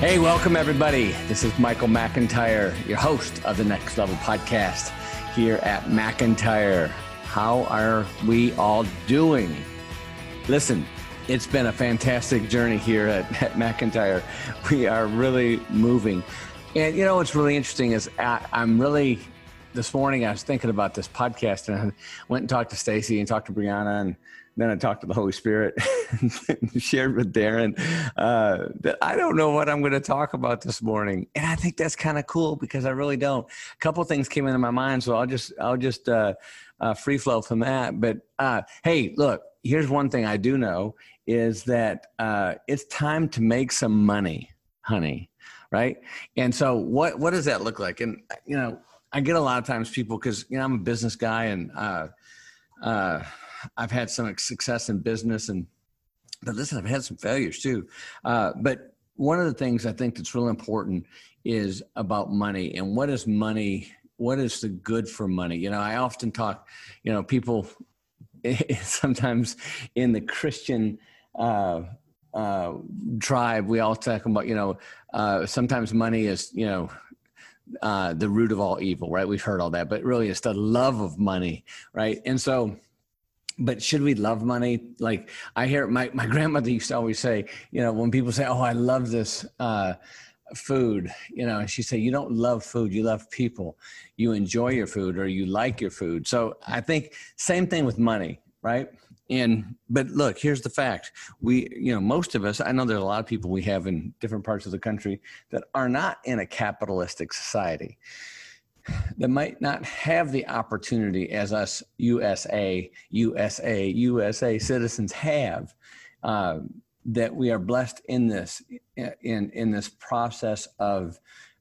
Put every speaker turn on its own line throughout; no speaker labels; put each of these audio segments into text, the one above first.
Hey, welcome everybody. This is Michael McIntyre, your host of the Next Level podcast here at McIntyre. How are we all doing? Listen, it's been a fantastic journey here at, at McIntyre. We are really moving. And you know what's really interesting is I, I'm really this morning I was thinking about this podcast and I went and talked to Stacy and talked to Brianna and then I talked to the Holy Spirit and shared with Darren uh, that I don't know what I'm going to talk about this morning, and I think that's kind of cool because I really don't. A couple things came into my mind, so I'll just I'll just uh, uh, free flow from that. But uh, hey, look, here's one thing I do know is that uh, it's time to make some money, honey. Right? And so, what what does that look like? And you know, I get a lot of times people because you know I'm a business guy and. I've had some success in business and but listen, I've had some failures too. Uh, but one of the things I think that's really important is about money and what is money? What is the good for money? You know, I often talk, you know, people sometimes in the Christian uh, uh, tribe, we all talk about, you know, uh, sometimes money is, you know, uh, the root of all evil, right? We've heard all that, but really it's the love of money, right? And so, but should we love money? Like I hear my, my grandmother used to always say, you know, when people say, Oh, I love this, uh, food, you know, she said, you don't love food, you love people. You enjoy your food or you like your food. So I think same thing with money, right? And, but look, here's the fact. We, you know, most of us, I know there's a lot of people we have in different parts of the country that are not in a capitalistic society that might not have the opportunity as us USA, USA, USA citizens have. Uh, that we are blessed in this in in this process of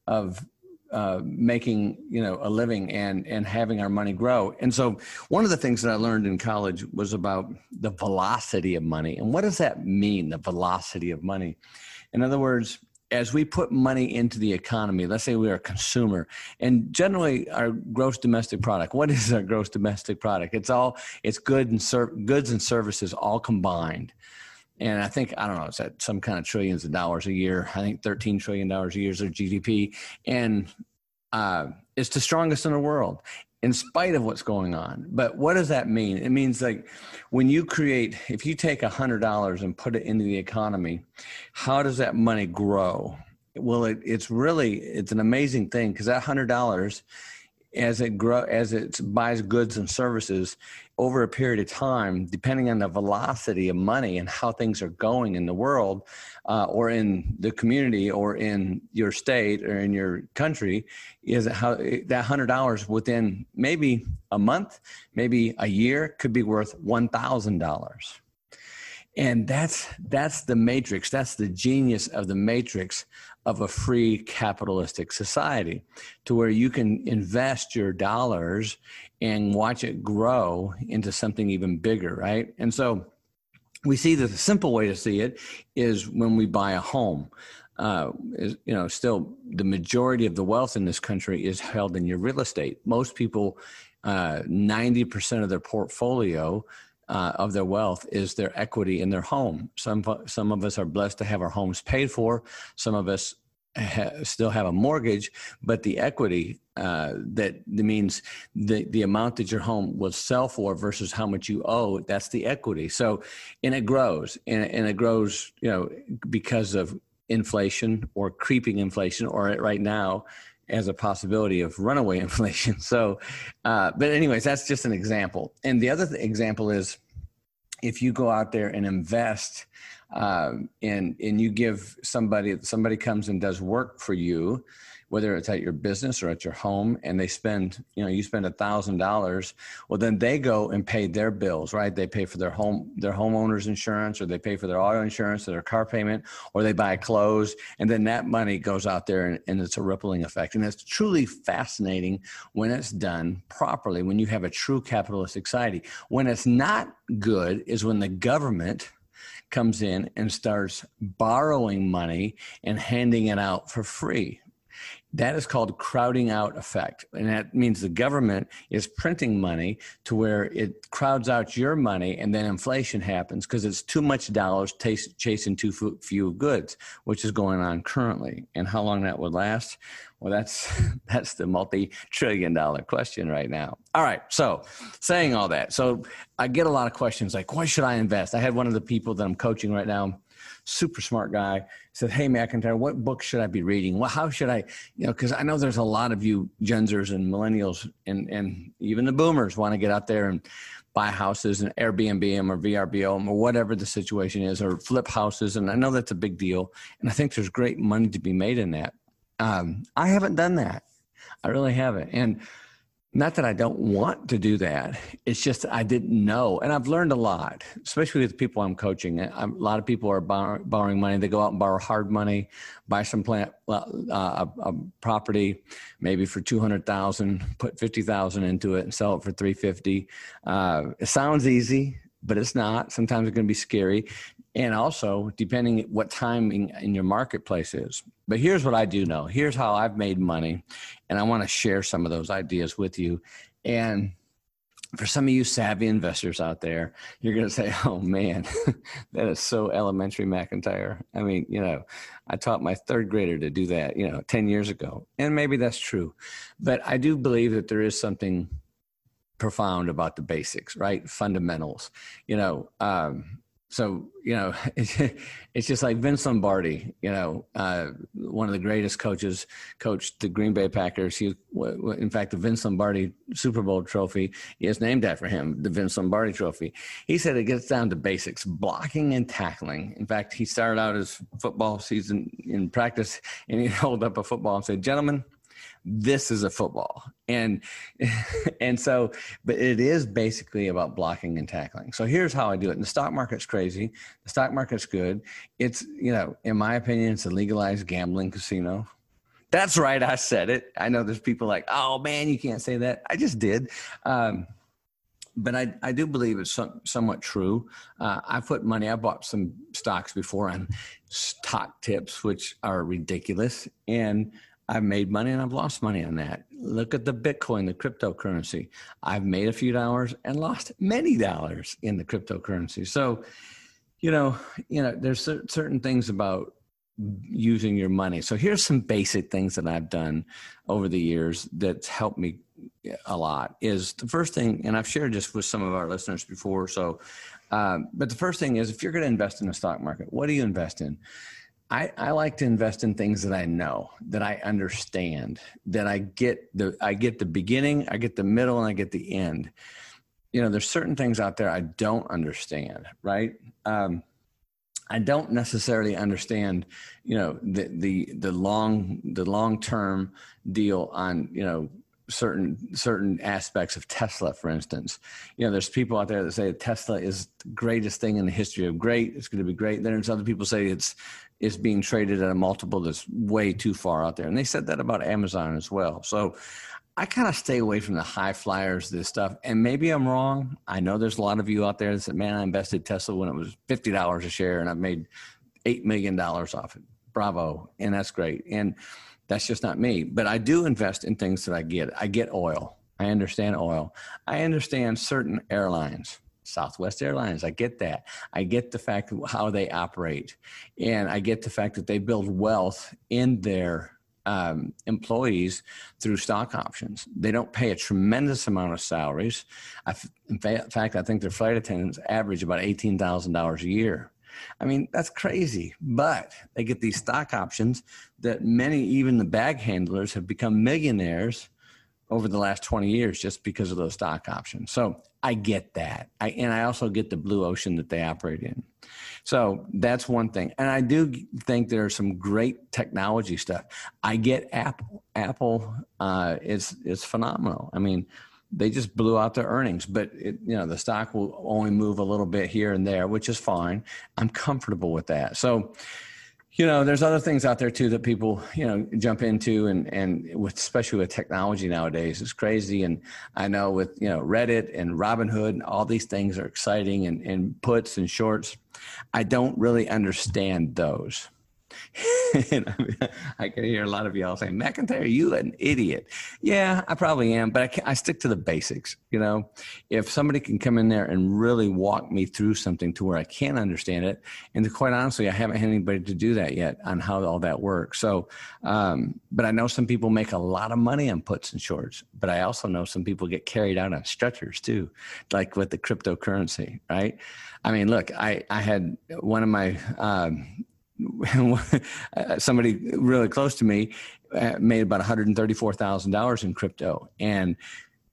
of uh, making you know a living and and having our money grow. And so one of the things that I learned in college was about the velocity of money. And what does that mean? The velocity of money. In other words, as we put money into the economy, let's say we are a consumer, and generally our gross domestic product. What is our gross domestic product? It's all it's good and ser- goods and services all combined. And I think I don't know, it's at some kind of trillions of dollars a year. I think thirteen trillion dollars a year is our GDP, and uh, it's the strongest in the world in spite of what's going on. But what does that mean? It means like when you create, if you take a hundred dollars and put it into the economy, how does that money grow? Well, it, it's really it's an amazing thing because that hundred dollars, as it grow as it buys goods and services, over a period of time, depending on the velocity of money and how things are going in the world, uh, or in the community, or in your state, or in your country, is how that hundred dollars within maybe a month, maybe a year, could be worth one thousand dollars. And that's that's the matrix. That's the genius of the matrix of a free capitalistic society, to where you can invest your dollars and watch it grow into something even bigger, right? And so we see that the simple way to see it is when we buy a home. Uh, is, you know, still the majority of the wealth in this country is held in your real estate. Most people, uh, 90% of their portfolio uh, of their wealth is their equity in their home. Some some of us are blessed to have our homes paid for. Some of us ha- still have a mortgage, but the equity uh, that, means the the amount that your home will sell for versus how much you owe. That's the equity. So, and it grows, and, and it grows, you know, because of inflation or creeping inflation, or right now as a possibility of runaway inflation. So, uh, but anyways, that's just an example. And the other th- example is if you go out there and invest um, and and you give somebody somebody comes and does work for you whether it's at your business or at your home and they spend you know you spend a thousand dollars well then they go and pay their bills right? They pay for their home their homeowners insurance or they pay for their auto insurance or their car payment or they buy clothes and then that money goes out there and, and it's a rippling effect. And it's truly fascinating when it's done properly when you have a true capitalistic society. When it's not good is when the government comes in and starts borrowing money and handing it out for free that is called crowding out effect. And that means the government is printing money to where it crowds out your money and then inflation happens because it's too much dollars t- chasing too few goods, which is going on currently. And how long that would last? Well, that's that's the multi-trillion dollar question right now. All right. So saying all that, so I get a lot of questions like, why should I invest? I had one of the people that I'm coaching right now super smart guy, said, Hey, McIntyre, what book should I be reading? Well, how should I, you know, because I know there's a lot of you Genzers and millennials and, and even the boomers want to get out there and buy houses and Airbnb them or VRBO them or whatever the situation is, or flip houses. And I know that's a big deal. And I think there's great money to be made in that. Um, I haven't done that. I really haven't. And not that I don't want to do that. It's just I didn't know. And I've learned a lot, especially with the people I'm coaching. a lot of people are borrowing money. They go out and borrow hard money, buy some plant, uh, a, a, property, maybe for 200000 put 50000 into it and sell it for 350 uh, It sounds easy, but it's not. Sometimes it's going to be scary and also depending what time in, in, your marketplace is. But here's what I do know. Here's how I've made money, and I want to share some of those ideas with you. And for some of you savvy investors out there, you're going to say, "Oh man, that is so elementary, McIntyre." I mean, you know, I taught my third grader to do that, you know, ten years ago, and maybe that's true, but I do believe that there is something profound about the basics, right? Fundamentals. You know, um, so you know it's just like Vince Lombardi, you know, uh, one of the greatest coaches, coached the Green Bay Packers. He, in fact, the Vince Lombardi Super Bowl trophy is named after him, the Vince Lombardi Trophy. He said it gets down to basics, blocking and tackling. In fact, he started out his football season in practice, and he held up a football and said, "Gentlemen." This is a football. And and so but it is basically about blocking and tackling. So here's how i do it. And the stock market's crazy. The stock market's good. It's you know in my opinion it's a legalized gambling casino. That's right. I said it. I know there's people like oh man you can't say that. I just did. Um, but I, I do believe it's some, somewhat true. Uh, I put money, I bought some stocks before on stock tips, which are ridiculous. And I've made money and I've lost money on that. Look at the Bitcoin, the cryptocurrency. I've made a few dollars and lost many dollars in the cryptocurrency. So, you know, you know, there's certain things about using your money. So here's some basic things that I've done over the years that's helped me a lot. Is the first thing, and I've shared this with some of our listeners before. So, um, but the first thing is if you're going to invest in the stock market, what do you invest in? I, I like to invest in things that I know, that I understand, that I get the I get the beginning, I get the middle, and I get the end. You know, there's certain things out there I don't understand, right? Um, I don't necessarily understand, you know, the the the long the long term deal on you know certain certain aspects of Tesla, for instance. You know, there's people out there that say Tesla is the greatest thing in the history of great. It's going to be great. Then there's other people say it's is being traded at a multiple that's way too far out there. And they said that about Amazon as well. So I kind of stay away from the high flyers, this stuff. And maybe I'm wrong. I know there's a lot of you out there that said, man, I invested Tesla when it was $50 a share and I've made $8 million off it. Bravo. And that's great. And that's just not me. But I do invest in things that I get. I get oil. I understand oil. I understand certain airlines. Southwest Airlines. I get that. I get the fact how they operate, and I get the fact that they build wealth in their um, employees through stock options. They don't pay a tremendous amount of salaries. In fact, I think their flight attendants average about eighteen thousand dollars a year. I mean, that's crazy. But they get these stock options that many, even the bag handlers, have become millionaires over the last 20 years just because of those stock options. So I get that. I, and I also get the blue ocean that they operate in. So that's one thing. And I do think there's some great technology stuff. I get Apple. Apple uh, is, is phenomenal. I mean, they just blew out their earnings, but it, you know the stock will only move a little bit here and there, which is fine. I'm comfortable with that. So, you know, there's other things out there too that people, you know, jump into and, and with, especially with technology nowadays, it's crazy. And I know with, you know, Reddit and Robinhood and all these things are exciting and, and puts and shorts. I don't really understand those. I can hear a lot of y'all saying, McIntyre, you an idiot. Yeah, I probably am, but I, I stick to the basics. You know, if somebody can come in there and really walk me through something to where I can understand it, and quite honestly, I haven't had anybody to do that yet on how all that works. So, um, but I know some people make a lot of money on puts and shorts, but I also know some people get carried out on stretchers too, like with the cryptocurrency, right? I mean, look, I, I had one of my um, somebody really close to me uh, made about $134,000 in crypto and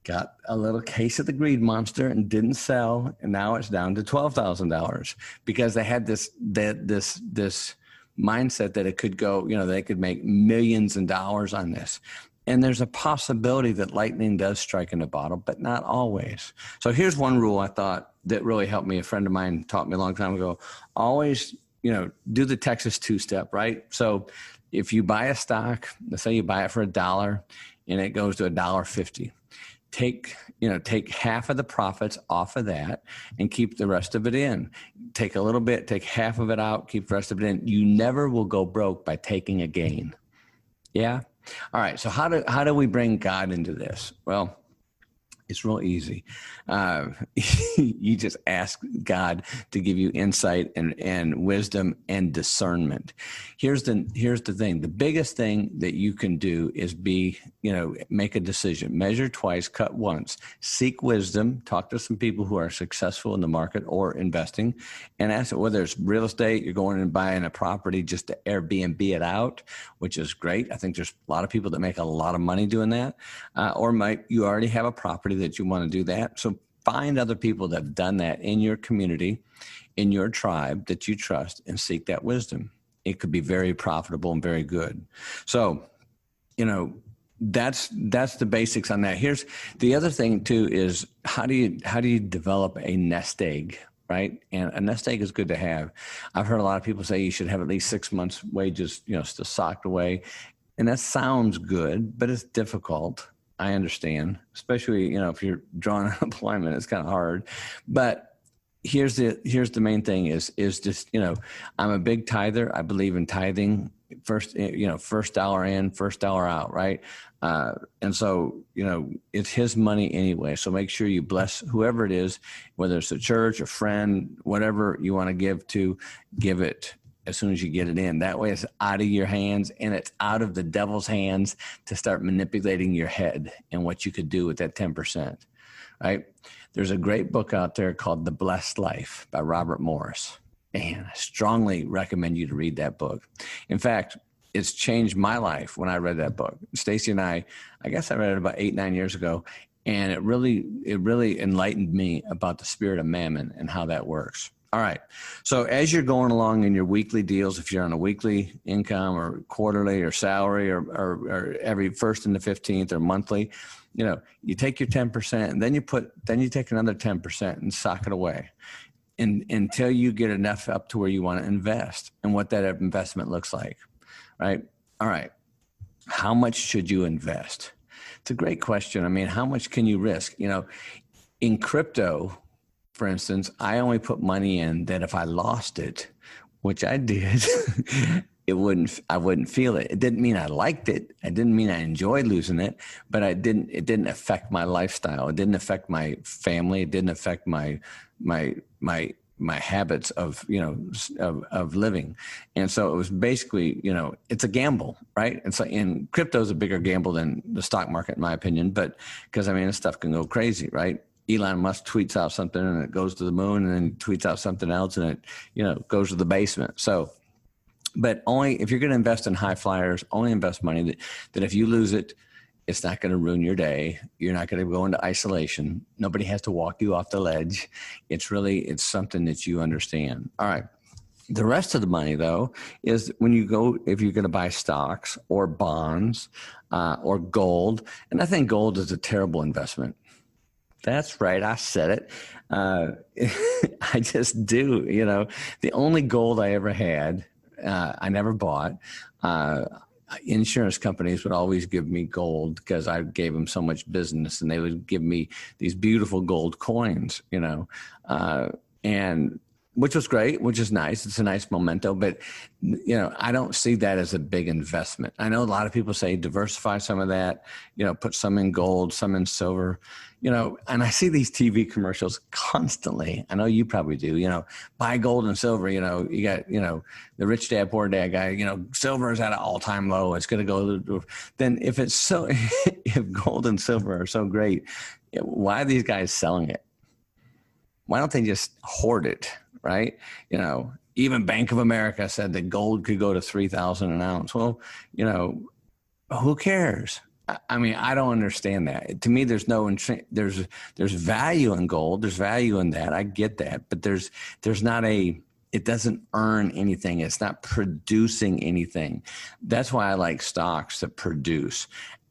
got a little case of the greed monster and didn't sell and now it's down to $12,000 because they had this that this this mindset that it could go, you know, they could make millions of dollars on this. And there's a possibility that lightning does strike in a bottle, but not always. So here's one rule I thought that really helped me. A friend of mine taught me a long time ago. Always you know, do the Texas two step, right? So if you buy a stock, let's say you buy it for a dollar and it goes to a dollar fifty, take you know take half of the profits off of that and keep the rest of it in. Take a little bit take half of it out keep the rest of it in. You never will go broke by taking a gain. Yeah? All right so how do how do we bring god into this? Well it's real easy. Uh, you just ask God to give you insight and, and wisdom and discernment. Here's the here's the thing. The biggest thing that you can do is be, you know, make a decision. Measure twice, cut once. Seek wisdom. Talk to some people who are successful in the market or investing, and ask whether it's real estate. You're going and buying a property just to Airbnb it out, which is great. I think there's a lot of people that make a lot of money doing that, uh, or might you already have a property that you want to do that. So find other people that have done that in your community, in your tribe that you trust, and seek that wisdom. It could be very profitable and very good. So, you know, that's that's the basics on that. Here's the other thing too is how do you how do you develop a nest egg right? And a nest egg is good to have. I've heard a lot of people say you should have at least six months' wages, you know, still socked away, and that sounds good, but it's difficult. I understand, especially you know if you're drawing unemployment, it's kind of hard. But here's the here's the main thing is is just you know I'm a big tither. I believe in tithing first you know first dollar in first dollar out right uh, and so you know it's his money anyway so make sure you bless whoever it is whether it's a church a friend whatever you want to give to give it as soon as you get it in. That way it's out of your hands and it's out of the devil's hands to start manipulating your head and what you could do with that 10%. Right? There's a great book out there called The Blessed Life by Robert Morris. And I strongly recommend you to read that book. In fact, it's changed my life when I read that book. Stacy and I, I guess I read it about eight, nine years ago, and it really, it really enlightened me about the spirit of mammon and how that works. All right. So as you're going along in your weekly deals, if you're on a weekly income or quarterly or salary or, or, or every first and the 15th or monthly, you know, you take your 10% and then you put, then you take another 10% and sock it away in, until you get enough up to where you want to invest and what that investment looks like. Right. All right. How much should you invest? It's a great question. I mean, how much can you risk? You know, in crypto, for instance, I only put money in that if I lost it, which I did, it wouldn't I wouldn't feel it. It didn't mean I liked it. It didn't mean I enjoyed losing it, but I didn't it didn't affect my lifestyle. It didn't affect my family. It didn't affect my my my my habits of you know of, of living and so it was basically you know it's a gamble right and so in crypto is a bigger gamble than the stock market in my opinion but because i mean this stuff can go crazy right Elon Musk tweets out something and it goes to the moon, and then tweets out something else and it, you know, goes to the basement. So, but only if you're going to invest in high flyers, only invest money that, that if you lose it, It's not going to ruin your day. You're not going to go into isolation. Nobody has to walk you off the ledge. It's really it's something that you understand. All right. The rest of the money, though, is when you go, if you're going to buy stocks or bonds uh, or gold. And I think gold is a terrible investment. That's right. I said it. Uh, I just do. You know, the only gold I ever had, uh, I never bought. Uh, insurance companies would always give me gold because I gave them so much business, and they would give me these beautiful gold coins. You know, uh, and which was great, which is nice. It's a nice memento, but you know, I don't see that as a big investment. I know a lot of people say diversify some of that, you know, put some in gold, some in silver, you know, and I see these TV commercials constantly. I know you probably do, you know, buy gold and silver, you know, you got, you know, the rich dad, poor dad guy, you know, silver is at an all time low. It's going to go, then if it's so, if gold and silver are so great, why are these guys selling it? Why don't they just hoard it? right? You know, even Bank of America said that gold could go to 3,000 an ounce. Well, you know, who cares? I mean, I don't understand that. To me, there's no there's there's value in gold. There's value in that. I get that, but there's there's not a it doesn't earn anything. It's not producing anything. That's why I like stocks that produce.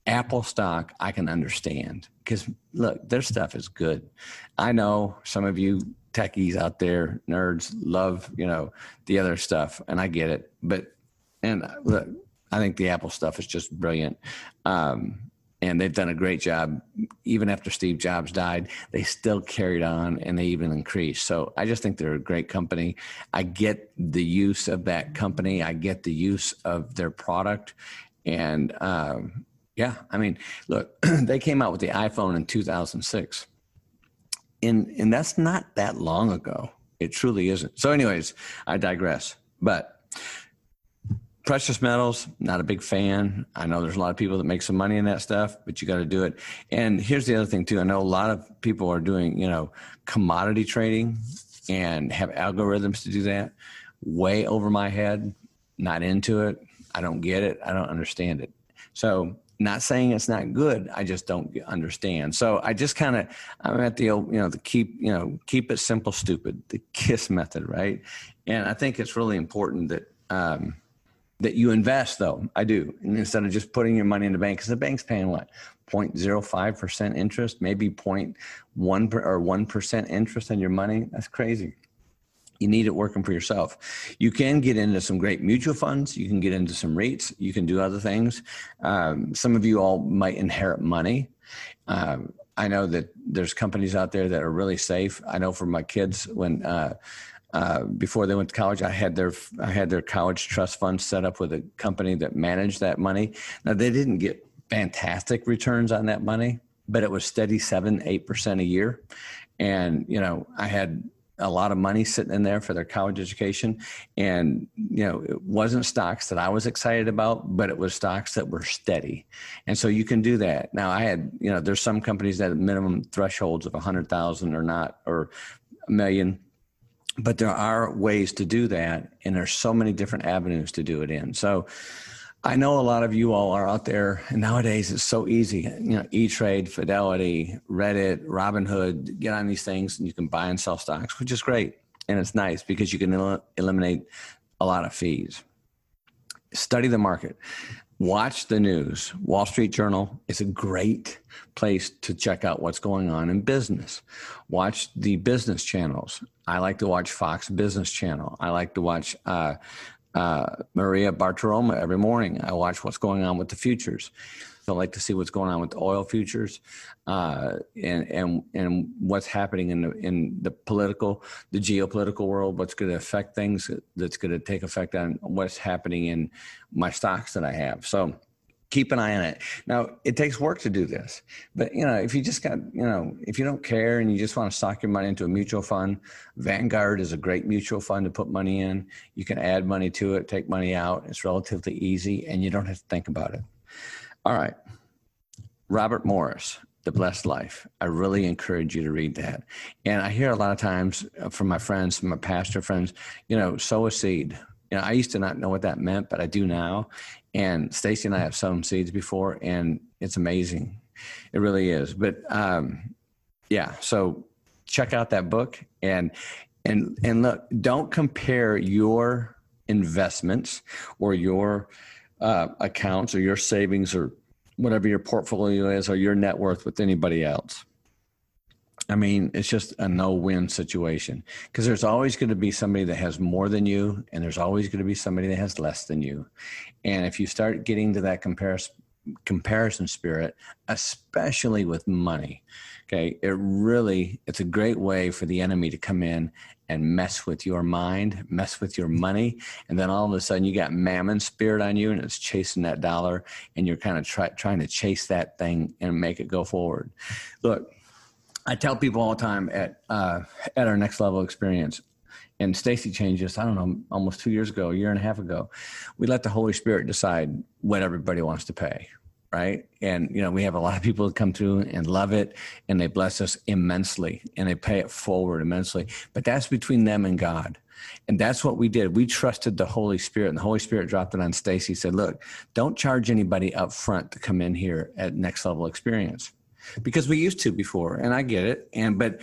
Apple stock, I can understand because look, their stuff is good. I know some of you techies out there, nerds, love you know the other stuff, and I get it. But and uh, look, I think the Apple stuff is just brilliant. Um, and they've done a great job. Even after Steve Jobs died, they still carried on and they even increased. So I just think they're a great company. I get the use of that company. I get the use of their product, and um, yeah, I mean, look, they came out with the iPhone in 2006 and and that's not that long ago. It truly isn't. So, anyways, I digress. But precious metals, not a big fan. I know there's a lot of people that make some money in that stuff, but you got to do it. And here's the other thing too. I know a lot of people are doing, you know, commodity trading and have algorithms to do that. Way over my head. Not into it. I don't get it. I don't understand it. So not saying it's not good. I just don't understand. So I just kind of I'm at the old, you know, the keep you know keep it simple, stupid, the KISS method, right? And I think it's really important that um, that you invest, though. I do, and instead of just putting your money in the bank, because the bank's paying what 0.05 percent interest, maybe 0.1 or one percent interest on your money. That's crazy you need it working for yourself. You can get into some great mutual funds. You can get into some REITs. You can do other things. Um, some of you all might inherit money. Um, I know that there's companies out there that are really safe. I know for my kids when uh, uh, before they went to college, I had their I had their college trust fund set up with a company that managed that money. Now they didn't get fantastic returns on that money, but it was steady seven eight percent a year. And you know, I had a lot of money sitting in there for their college education and you know it wasn't stocks that i was excited about but it was stocks that were steady and so you can do that now i had you know there's some companies that minimum thresholds of 100000 or not or a million but there are ways to do that and there's so many different avenues to do it in so I know a lot of you all are out there, and nowadays it's so easy. You know, E Trade, Fidelity, Reddit, Robinhood, get on these things and you can buy and sell stocks, which is great. And it's nice because you can el- eliminate a lot of fees. Study the market, watch the news. Wall Street Journal is a great place to check out what's going on in business. Watch the business channels. I like to watch Fox Business Channel. I like to watch uh, uh, Maria Bartiromo every morning. I watch what's going on with the futures. I like to see what's going on with oil futures uh, and and and what's happening in the in the political, the geopolitical world. What's going to affect things? That's going to take effect on what's happening in my stocks that I have. So keep an eye on it. Now, it takes work to do this, but you know, if you just got, you know, if you don't care and you just want to stock your money into a mutual fund, Vanguard is a great mutual fund to put money in. You can add money to it, take money out. It's relatively easy and you don't have to think about it. All right. Robert Morris, The Blessed Life. I really encourage you to read that. And I hear a lot of times from my friends, from my pastor friends, you know, sow a seed You know, I used to not know what that meant, but I do now. And Stacy and I have sown seeds before, and it's amazing. It really is. But um, yeah, so check out that book and and and look, don't compare your investments or your uh, accounts or your savings or whatever your portfolio is or your net worth with anybody else. I mean, it's just a no win situation because there's always going to be somebody that has more than you, and there's always going to be somebody that has less than you. And if you start getting to that comparison, comparison spirit, especially with money, okay, it really, it's a great way for the enemy to come in and mess with your mind, mess with your money. And then all of a sudden you got mammon spirit on you and it's chasing that dollar and you're kind of try, trying to chase that thing and make it go forward. Look, I tell people all the time at uh, at our next level experience, and Stacy changed us. I don't know, almost two years ago, a year and a half ago. We let the Holy Spirit decide what everybody wants to pay, right? And you know, we have a lot of people that come through and love it, and they bless us immensely, and they pay it forward immensely. But that's between them and God. And that's what we did. We trusted the Holy Spirit, and the Holy Spirit dropped it on Stacy. Said, "Look, don't charge anybody up front to come in here at Next Level Experience." because we used to before, and I get it. And but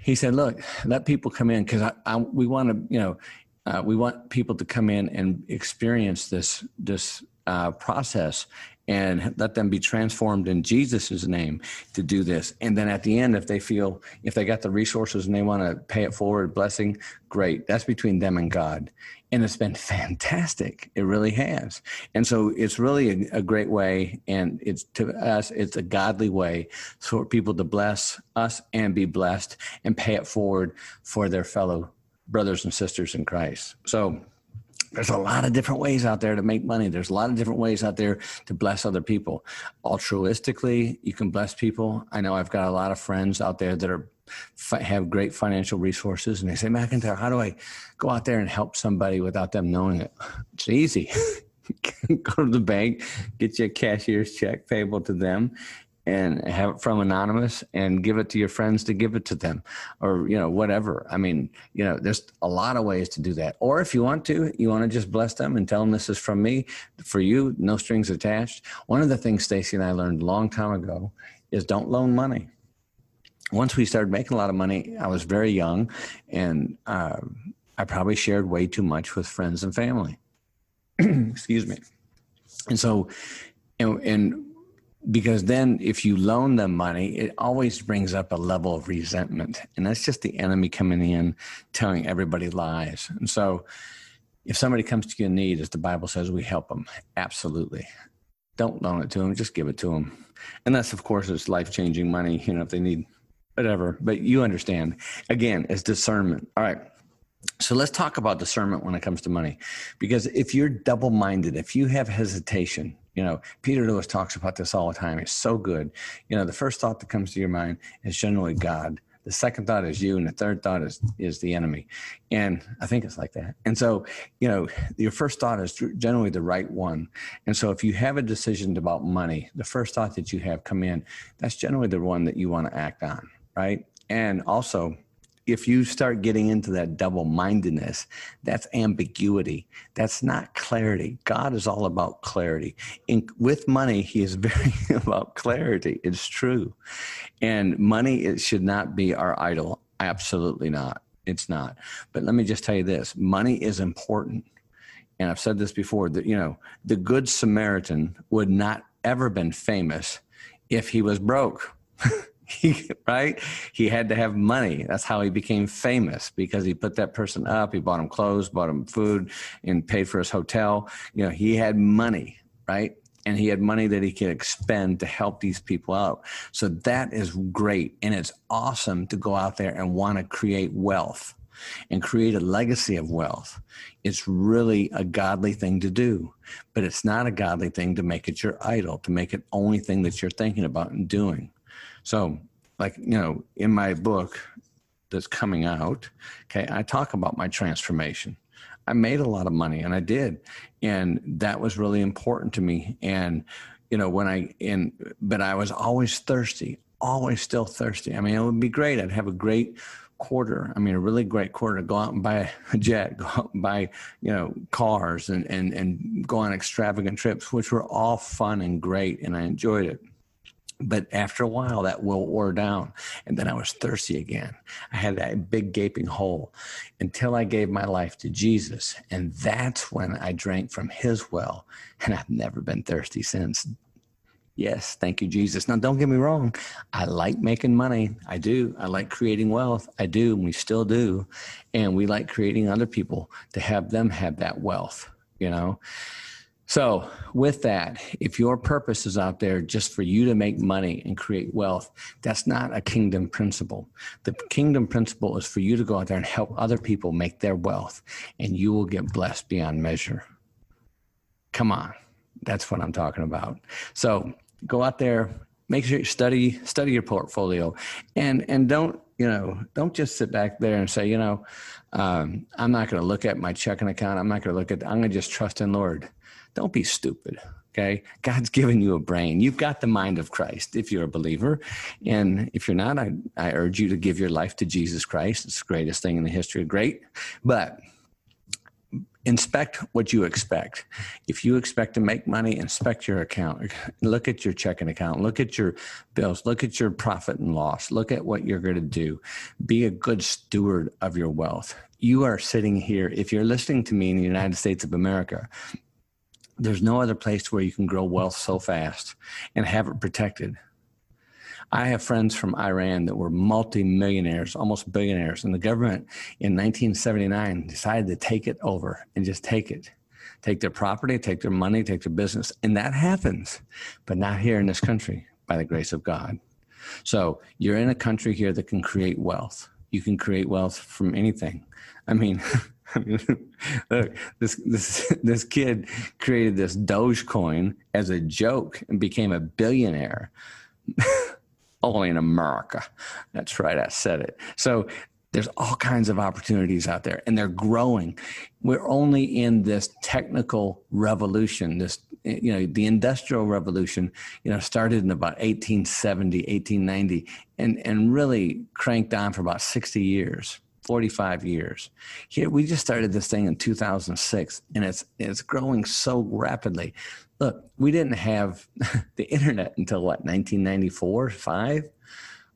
he said, look, let people come in because I, I, we want to, you know, uh, we want people to come in and experience this this uh, process and let them be transformed in Jesus' name to do this. And then at the end, if they feel, if they got the resources and they want to pay it forward, blessing, great. That's between them and God. And it's been fantastic. It really has. And so it's really a, a great way. And it's to us, it's a godly way for people to bless us and be blessed and pay it forward for their fellow brothers and sisters in Christ. So, there's a lot of different ways out there to make money. There's a lot of different ways out there to bless other people. Altruistically, you can bless people. I know I've got a lot of friends out there that are have great financial resources, and they say, McIntyre, how do I go out there and help somebody without them knowing it? It's easy. go to the bank, get you a cashier's check payable to them, and have it from anonymous and give it to your friends to give it to them or you know whatever. I mean you know there's a lot of ways to do that. Or if you want to you want to just bless them and tell them this is from me for you no strings attached. One of the things stacy and i learned a long time ago is don't loan money. Once we started making a lot of money i was very young and uh, i probably shared way too much with friends and family. Excuse me. And so and, and because then if you loan them money it always brings up a level of resentment. And that's just the enemy coming in telling everybody lies. And so if somebody comes to you in need as the bible says we help them absolutely. Don't loan it to them just give it to them unless of course it's life-changing money you know if they need whatever. But you understand. Again it's discernment. All right. So let's talk about discernment when it comes to money. Because if you're double-minded if you have hesitation you know, Peter Lewis talks about this all the time. It's so good. You know, the first thought that comes to your mind is generally God. The second thought is you, and the third thought is is the enemy. And I think it's like that. And so, you know, your first thought is generally the right one. And so, if you have a decision about money, the first thought that you have come in, that's generally the one that you want to act on, right? And also, if you start getting into that double mindedness, that's ambiguity. That's not clarity. God is all about clarity. In, with money, He is very about clarity. It's true. And money, it should not be our idol. Absolutely not. It's not. But let me just tell you this money is important. And I've said this before that, you know, the Good Samaritan would not ever been famous if he was broke. right? He had to have money. That's how he became famous because he put that person up. He bought him clothes, bought him food, and paid for his hotel. You know, he had money, right? And he had money that he could expend to help these people out. So that is great. And it's awesome to go out there and want to create wealth and create a legacy of wealth. It's really a godly thing to do, but it's not a godly thing to make it your idol, to make it only thing that you're thinking about and doing. So, like, you know, in my book that's coming out, okay, I talk about my transformation. I made a lot of money and I did. And that was really important to me. And, you know, when I, in, but I was always thirsty, always still thirsty. I mean, it would be great. I'd have a great quarter, I mean, a really great quarter, go out and buy a jet, go out and buy, you know, cars and, and, and go on extravagant trips, which were all fun and great. And I enjoyed it. But after a while, that will wore down. And then I was thirsty again. I had that big gaping hole until I gave my life to Jesus. And that's when I drank from his well. And I've never been thirsty since. Yes, thank you, Jesus. Now, don't get me wrong. I like making money. I do. I like creating wealth. I do. And we still do. And we like creating other people to have them have that wealth, you know? So, with that, if your purpose is out there just for you to make money and create wealth, that's not a kingdom principle. The kingdom principle is for you to go out there and help other people make their wealth, and you will get blessed beyond measure. Come on. That's what I'm talking about. So, go out there, make sure you study study your portfolio and and don't you know don't just sit back there and say you know um, i'm not going to look at my checking account i'm not going to look at i'm going to just trust in lord don't be stupid. Okay. God's given you a brain. You've got the mind of Christ if you're a believer. And if you're not, I, I urge you to give your life to Jesus Christ. It's the greatest thing in the history of great. But inspect what you expect. If you expect to make money, inspect your account. Look at your checking account. Look at your bills. Look at your profit and loss. Look at what you're going to do. Be a good steward of your wealth. You are sitting here, if you're listening to me in the United States of America, there's no other place where you can grow wealth so fast and have it protected. I have friends from Iran that were multimillionaires, almost billionaires, and the government in 1979 decided to take it over and just take it. Take their property, take their money, take their business. And that happens, but not here in this country by the grace of God. So you're in a country here that can create wealth. You can create wealth from anything. I mean, Look, this this this kid created this Dogecoin as a joke and became a billionaire. Only in America. That's right, I said it. So there's all kinds of opportunities out there and they're growing. We're only in this technical revolution, this you know, the industrial revolution, you know, started in about 1870, 1890 and and really cranked on for about 60 years 45 years. Here we just started this thing in 2006 and it's it's growing so rapidly. Look, we didn't have the internet until what 1994, 5,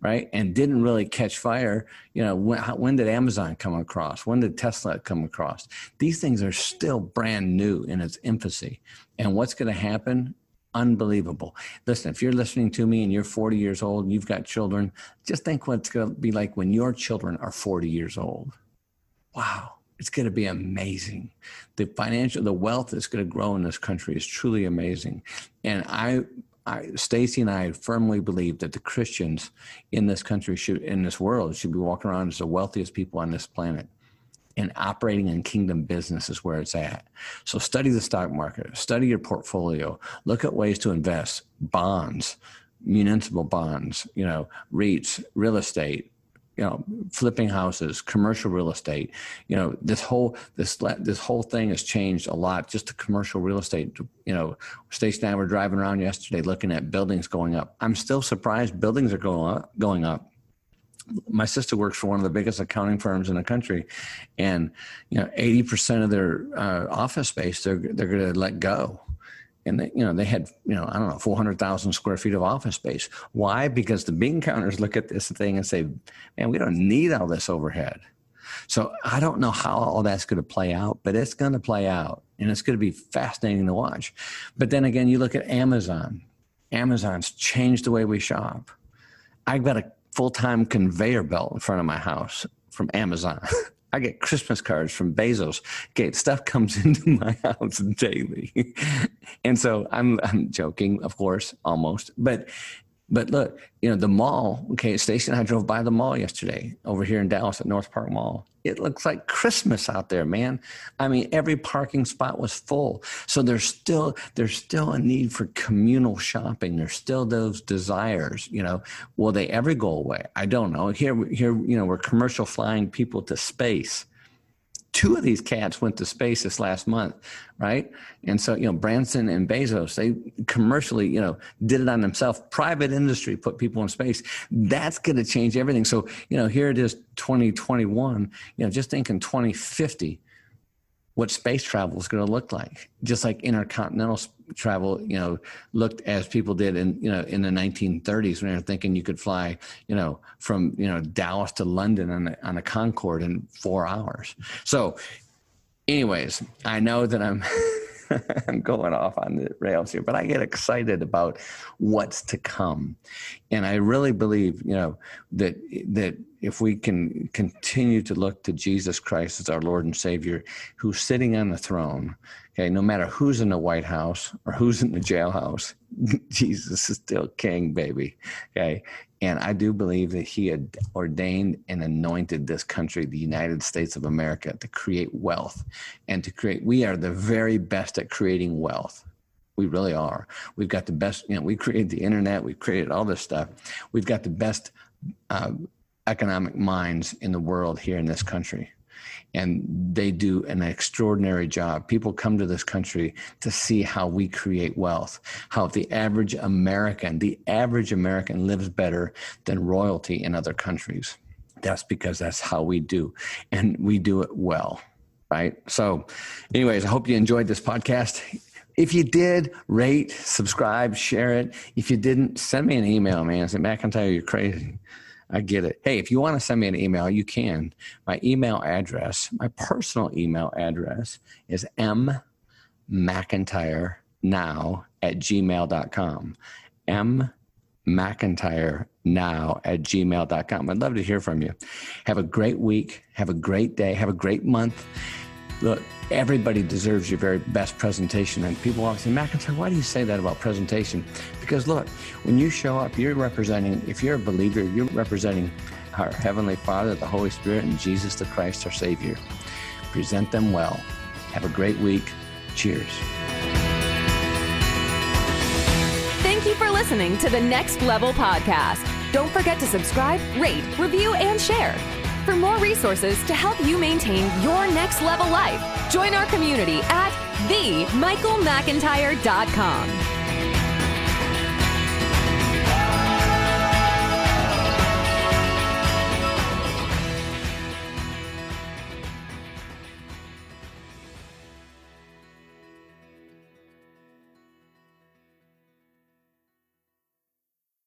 right? And didn't really catch fire. You know, when, when did Amazon come across? When did Tesla come across? These things are still brand new in its infancy. And what's going to happen unbelievable. Listen, if you're listening to me and you're 40 years old and you've got children, just think what it's going to be like when your children are 40 years old. Wow, it's going to be amazing. The financial, the wealth that's going to grow in this country is truly amazing. And I, I, Stacy and I firmly believe that the Christians in this country should, in this world, should be walking around as the wealthiest people on this planet and operating in kingdom business is where it's at. So study the stock market, study your portfolio, look at ways to invest, bonds, municipal bonds, you know, REITs, real estate, you know, flipping houses, commercial real estate. You know, this whole this this whole thing has changed a lot. Just the commercial real estate. You know, Stacy and I were driving around yesterday looking at buildings going up. I'm still surprised buildings are going up. Going up my sister works for one of the biggest accounting firms in the country, and you know, eighty percent of their uh, office space they're they're going to let go, and they, you know they had you know I don't know four hundred thousand square feet of office space. Why? Because the bean counters look at this thing and say, "Man, we don't need all this overhead." So I don't know how all that's going to play out, but it's going to play out, and it's going to be fascinating to watch. But then again, you look at Amazon. Amazon's changed the way we shop. I've got a full time conveyor belt in front of my house from Amazon. I get Christmas cards from Bezos. Okay, stuff comes into my house daily, and so I'm I'm joking, of course, almost, but but look, you know, the mall, okay, Stacy and I drove by the mall yesterday over here in Dallas at North Park Mall. It looks like Christmas out there, man. I mean, every parking spot was full. So there's still there's still a need for communal shopping. There's still those desires, you know. Will they ever go away? I don't know. Here here, you know, we're commercial flying people to space. Two of these cats went to space this last month, right? And so, you know, Branson and Bezos, they commercially, you know, did it on themselves. Private industry put people in space. That's going to change everything. So, you know, here it is 2021, you know, just think in 2050, what space travel is going to look like, just like intercontinental travel, you know, looked as people did in, you know, in the 1930s when they were thinking you could fly, you know, from, you know, Dallas to London on a, on a Concorde in four hours. So anyways, I know that I'm, I'm going off on the rails here, but I get excited about what's to come. And I really believe, you know, that, that if we can continue to look to Jesus Christ as our Lord and Savior, who's sitting on the throne, okay, no matter who's in the White House or who's in the jailhouse, Jesus is still king, baby. Okay. And I do believe that he had ordained and anointed this country, the United States of America, to create wealth and to create, we are the very best at creating wealth. We really are. We've got the best, you know, we created the internet, we've created all this stuff. We've got the best uh, economic minds in the world here in this country. And they do an extraordinary job. People come to this country to see how we create wealth, how the average American, the average American lives better than royalty in other countries. That's because that's how we do. And we do it well, right? So, anyways, I hope you enjoyed this podcast. If you did, rate, subscribe, share it. If you didn't, send me an email, man. Say, McIntyre, you're crazy. I get it. Hey, if you want to send me an email, you can. My email address, my personal email address is mmcIntyre now at gmail.com. M McIntyre now at gmail.com. I'd love to hear from you. Have a great week. Have a great day. Have a great month. Look, everybody deserves your very best presentation. And people always say, McIntyre, why do you say that about presentation? Because look, when you show up, you're representing, if you're a believer, you're representing our Heavenly Father, the Holy Spirit, and Jesus the Christ, our Savior. Present them well. Have a great week. Cheers.
Thank you for listening to the Next Level Podcast. Don't forget to subscribe, rate, review, and share. For more resources to help you maintain your next level life, join our community at themichaelmcintyre.com.